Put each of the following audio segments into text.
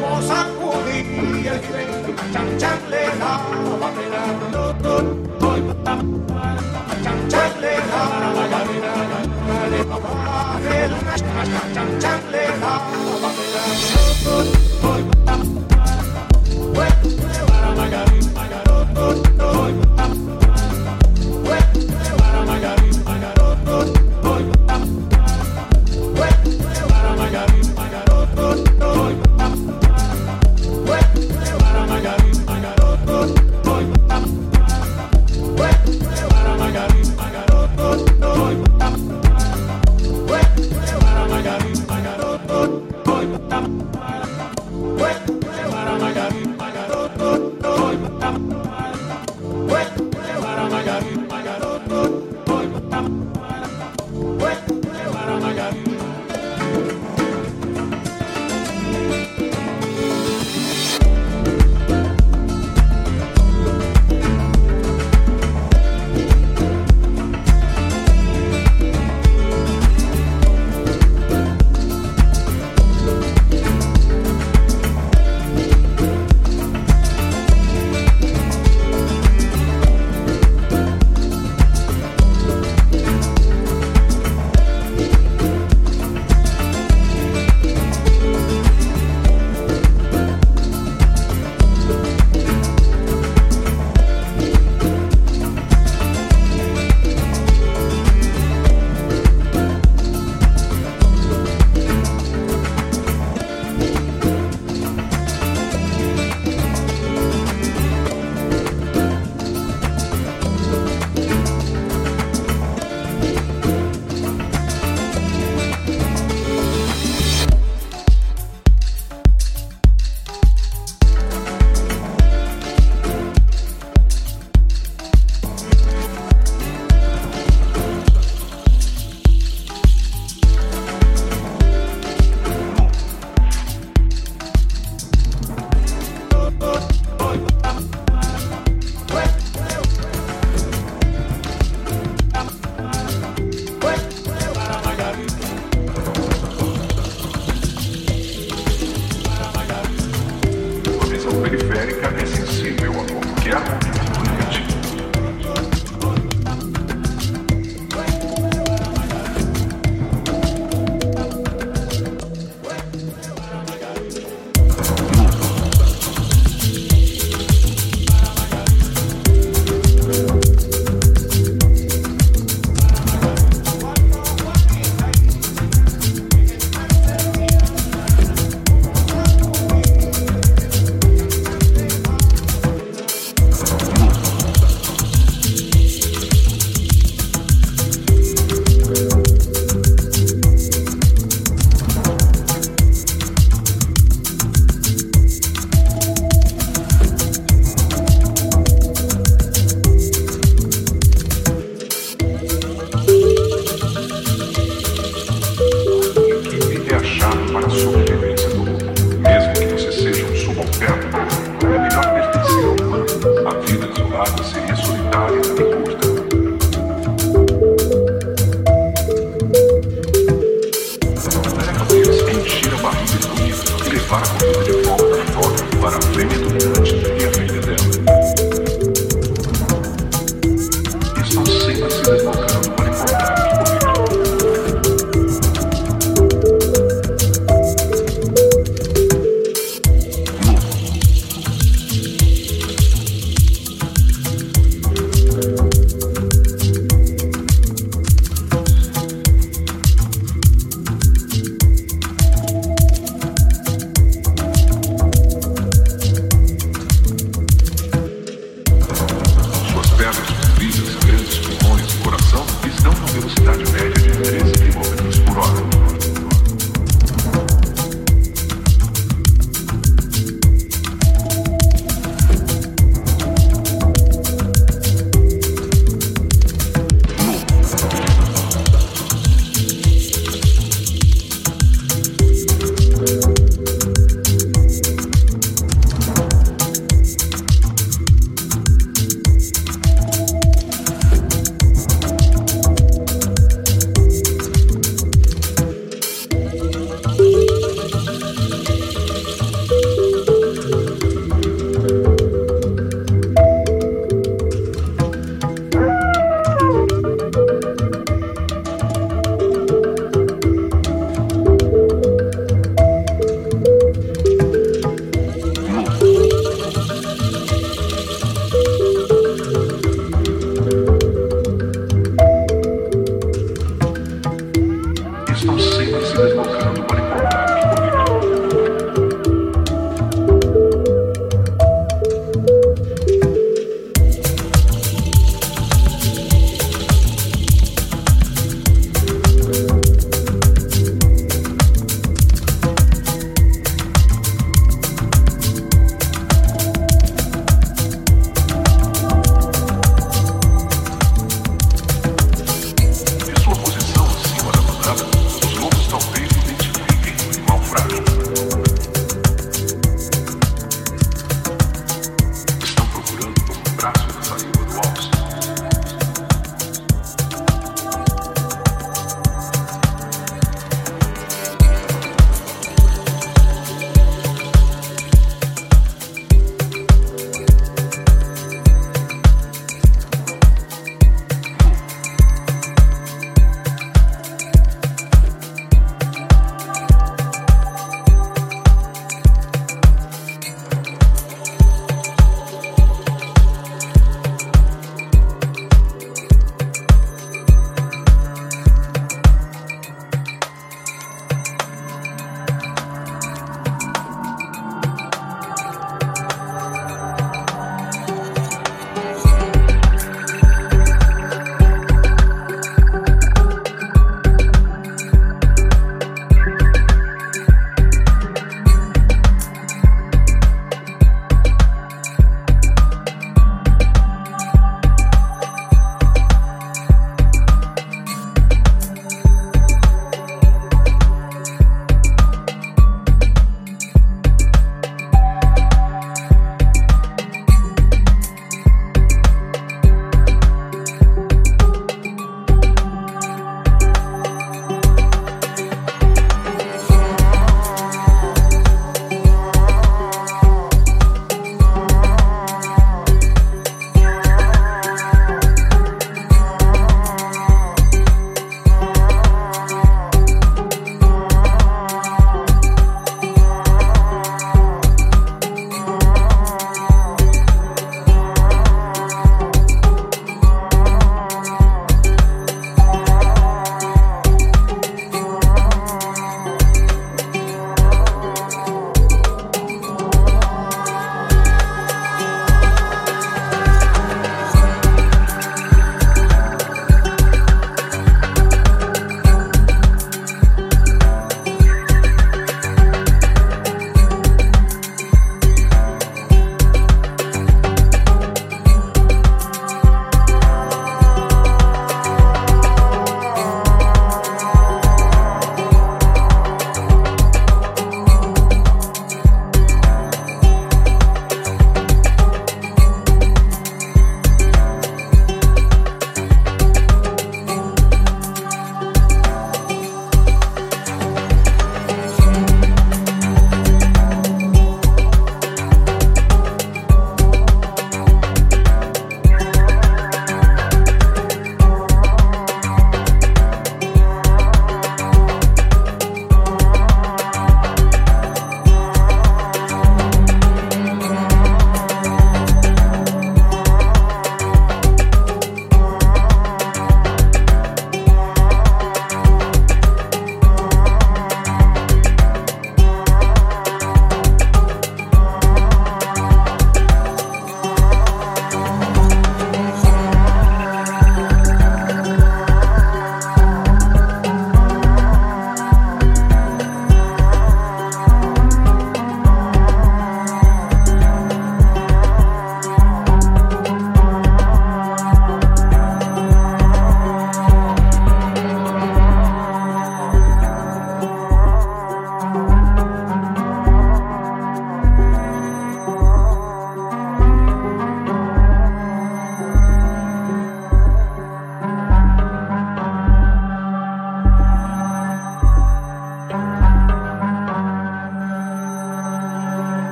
como sacudía y chan chan le daba pena. Chan chan le daba pena, le papá, chan chan le daba pena.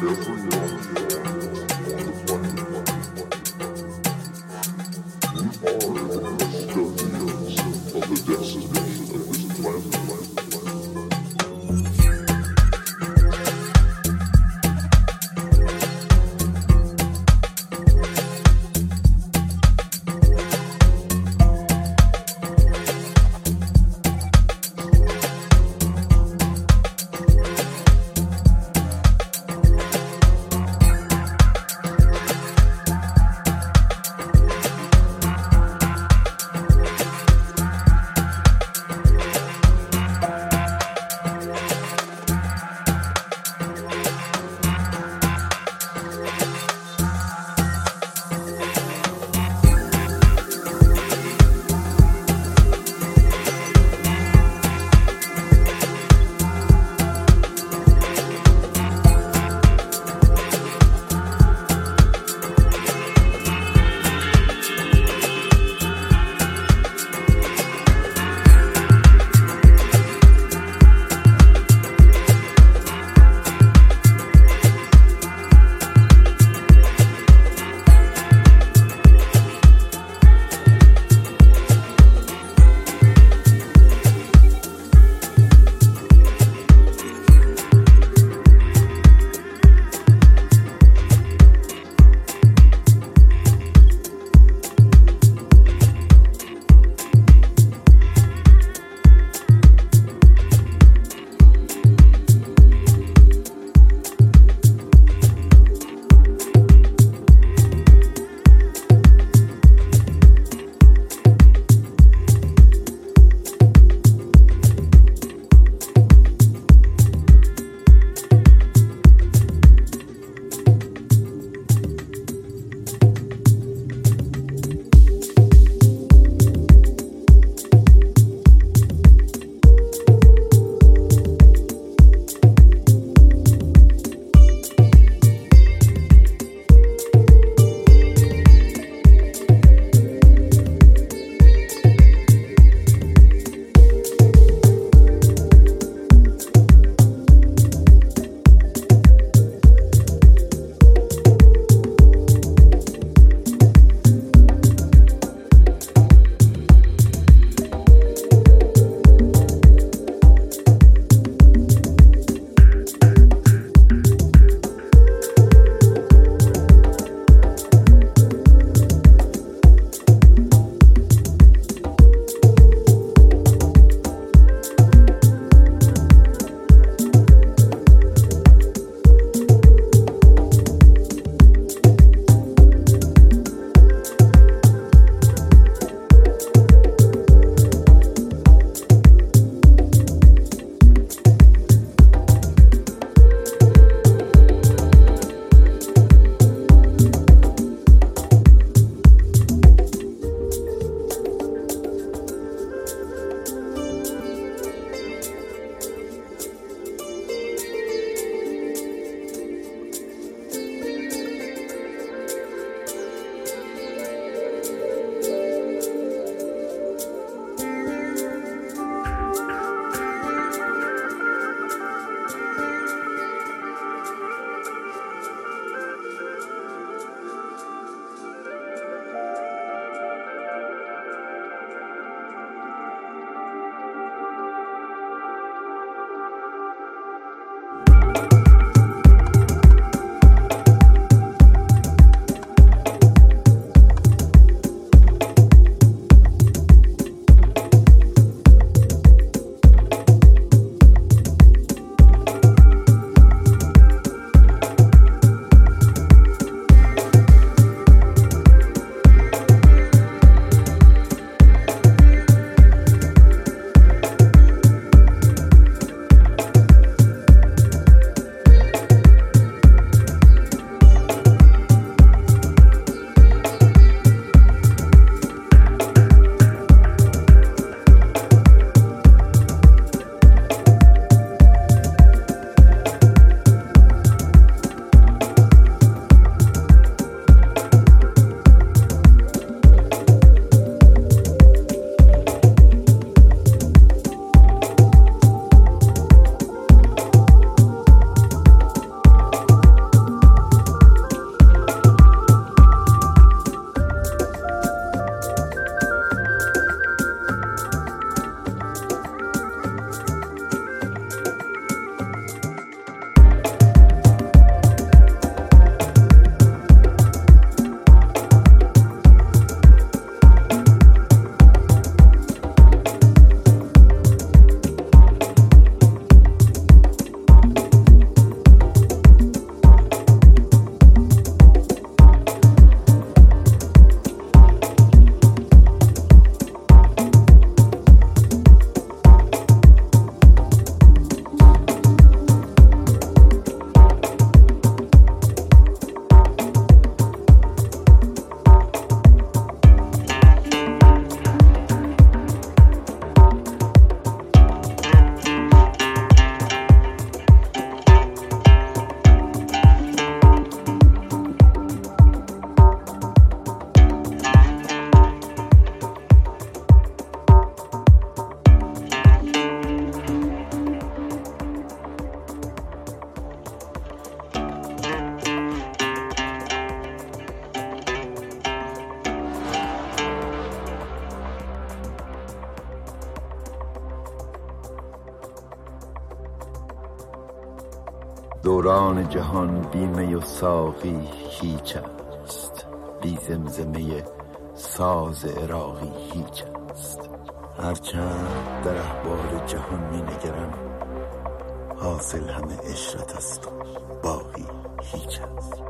meu punhal. جهان بیمه و ساقی هیچ است. بی زمزمه ساز عراقی هیچ است. هرچند در احوال جهان می نگرم حاصل همه عشرت است باقی هیچ است.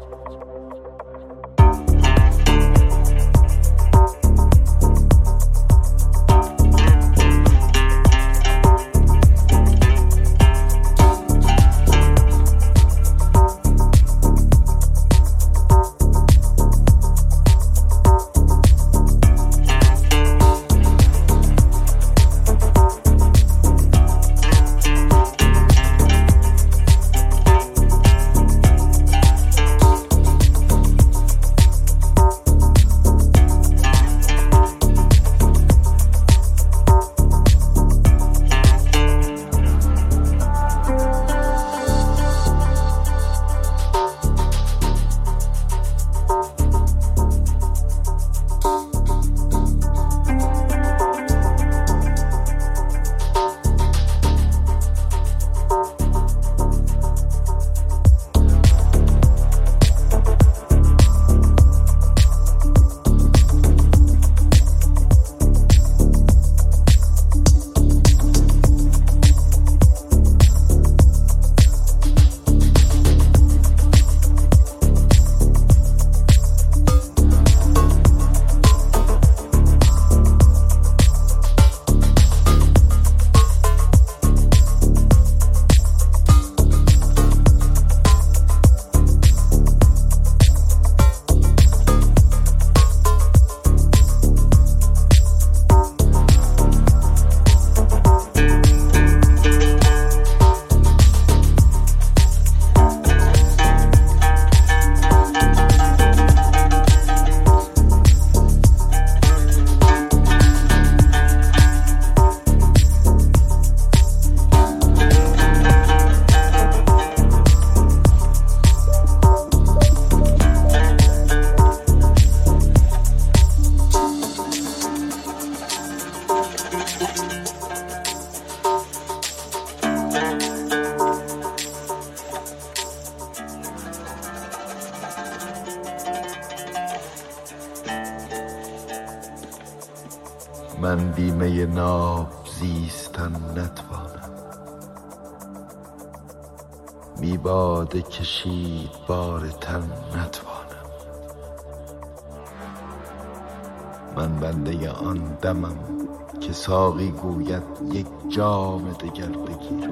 که ساقی گوید یک جام دگر بگیر.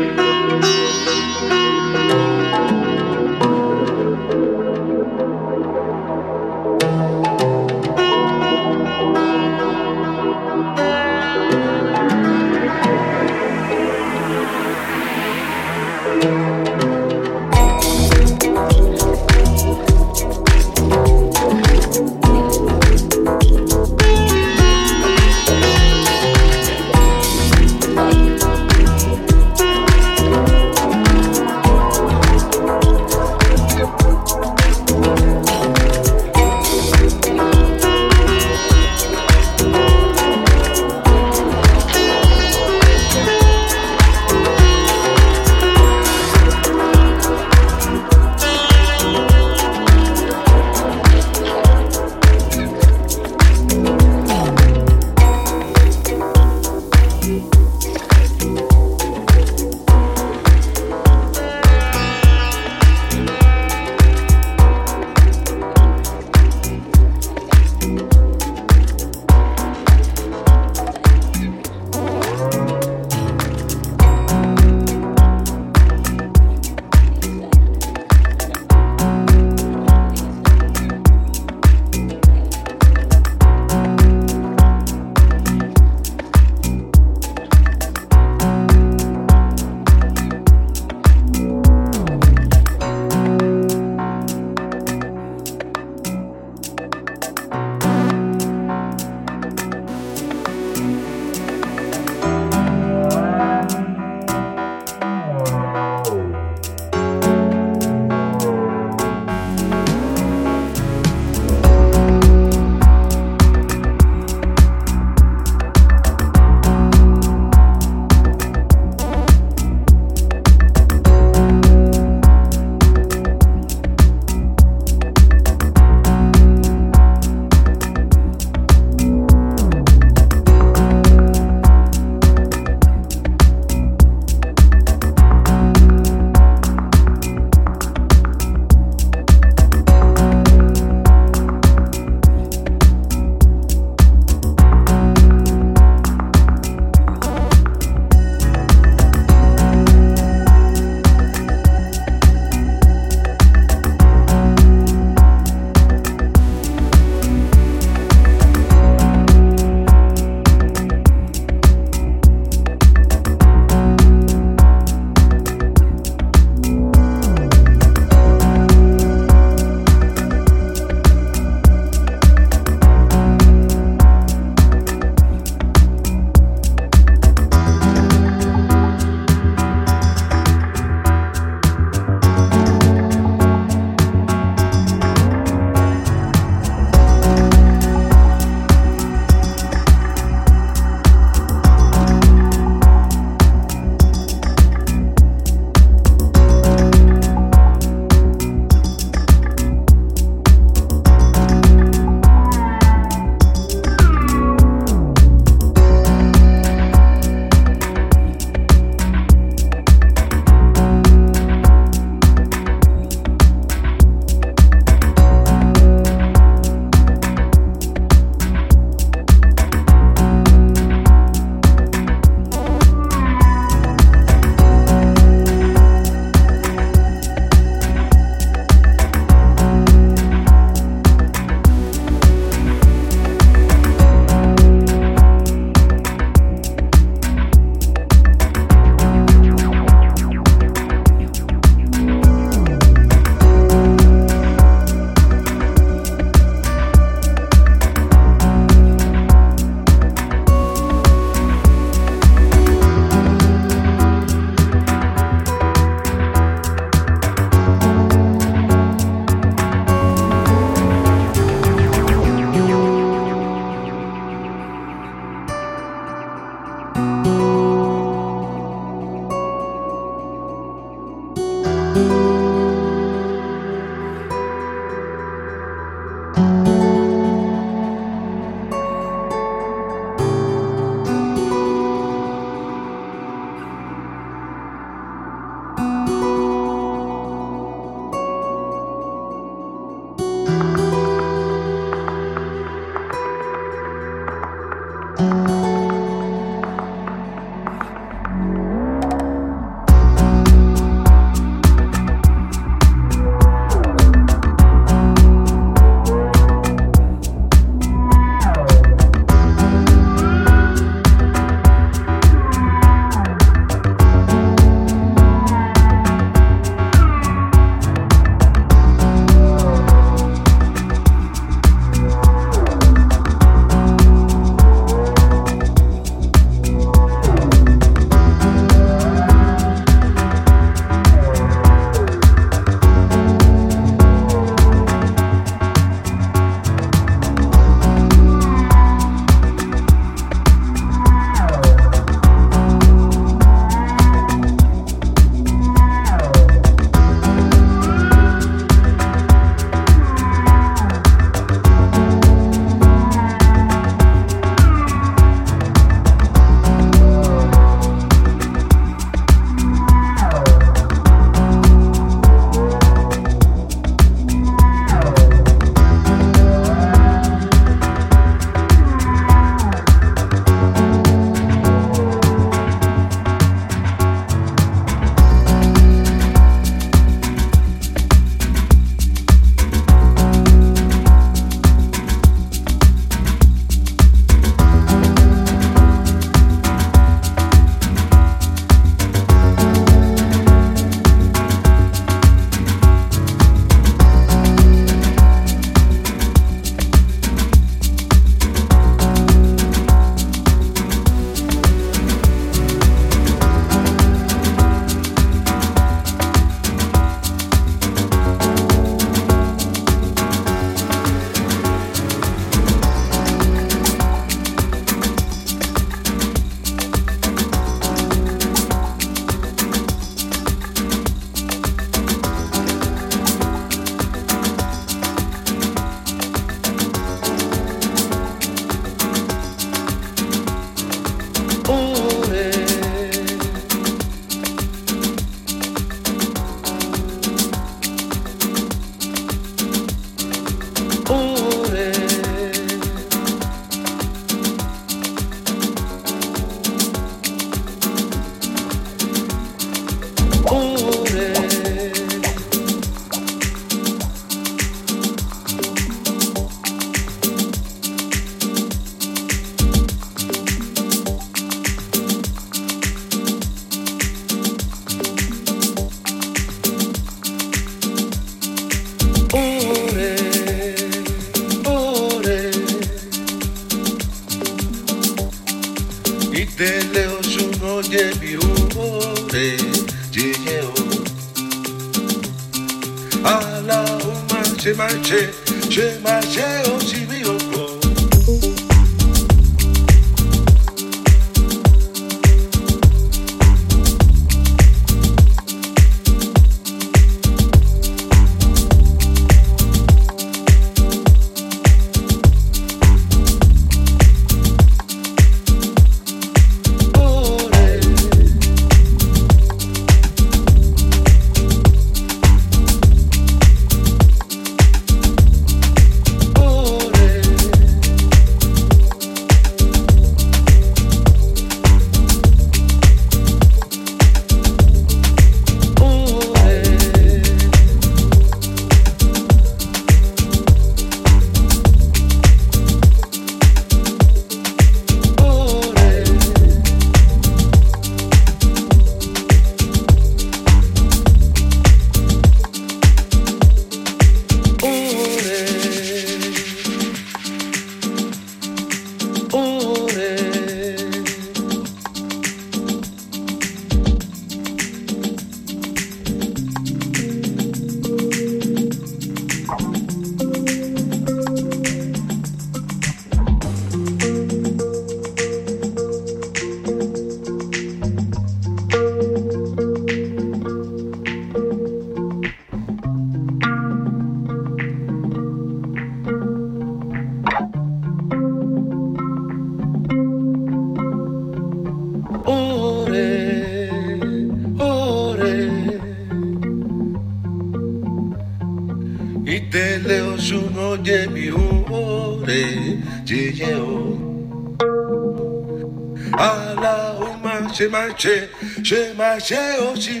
Che, che ma che o chi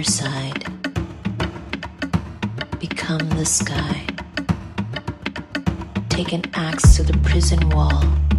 other side. Become the sky. Take an axe to the prison wall.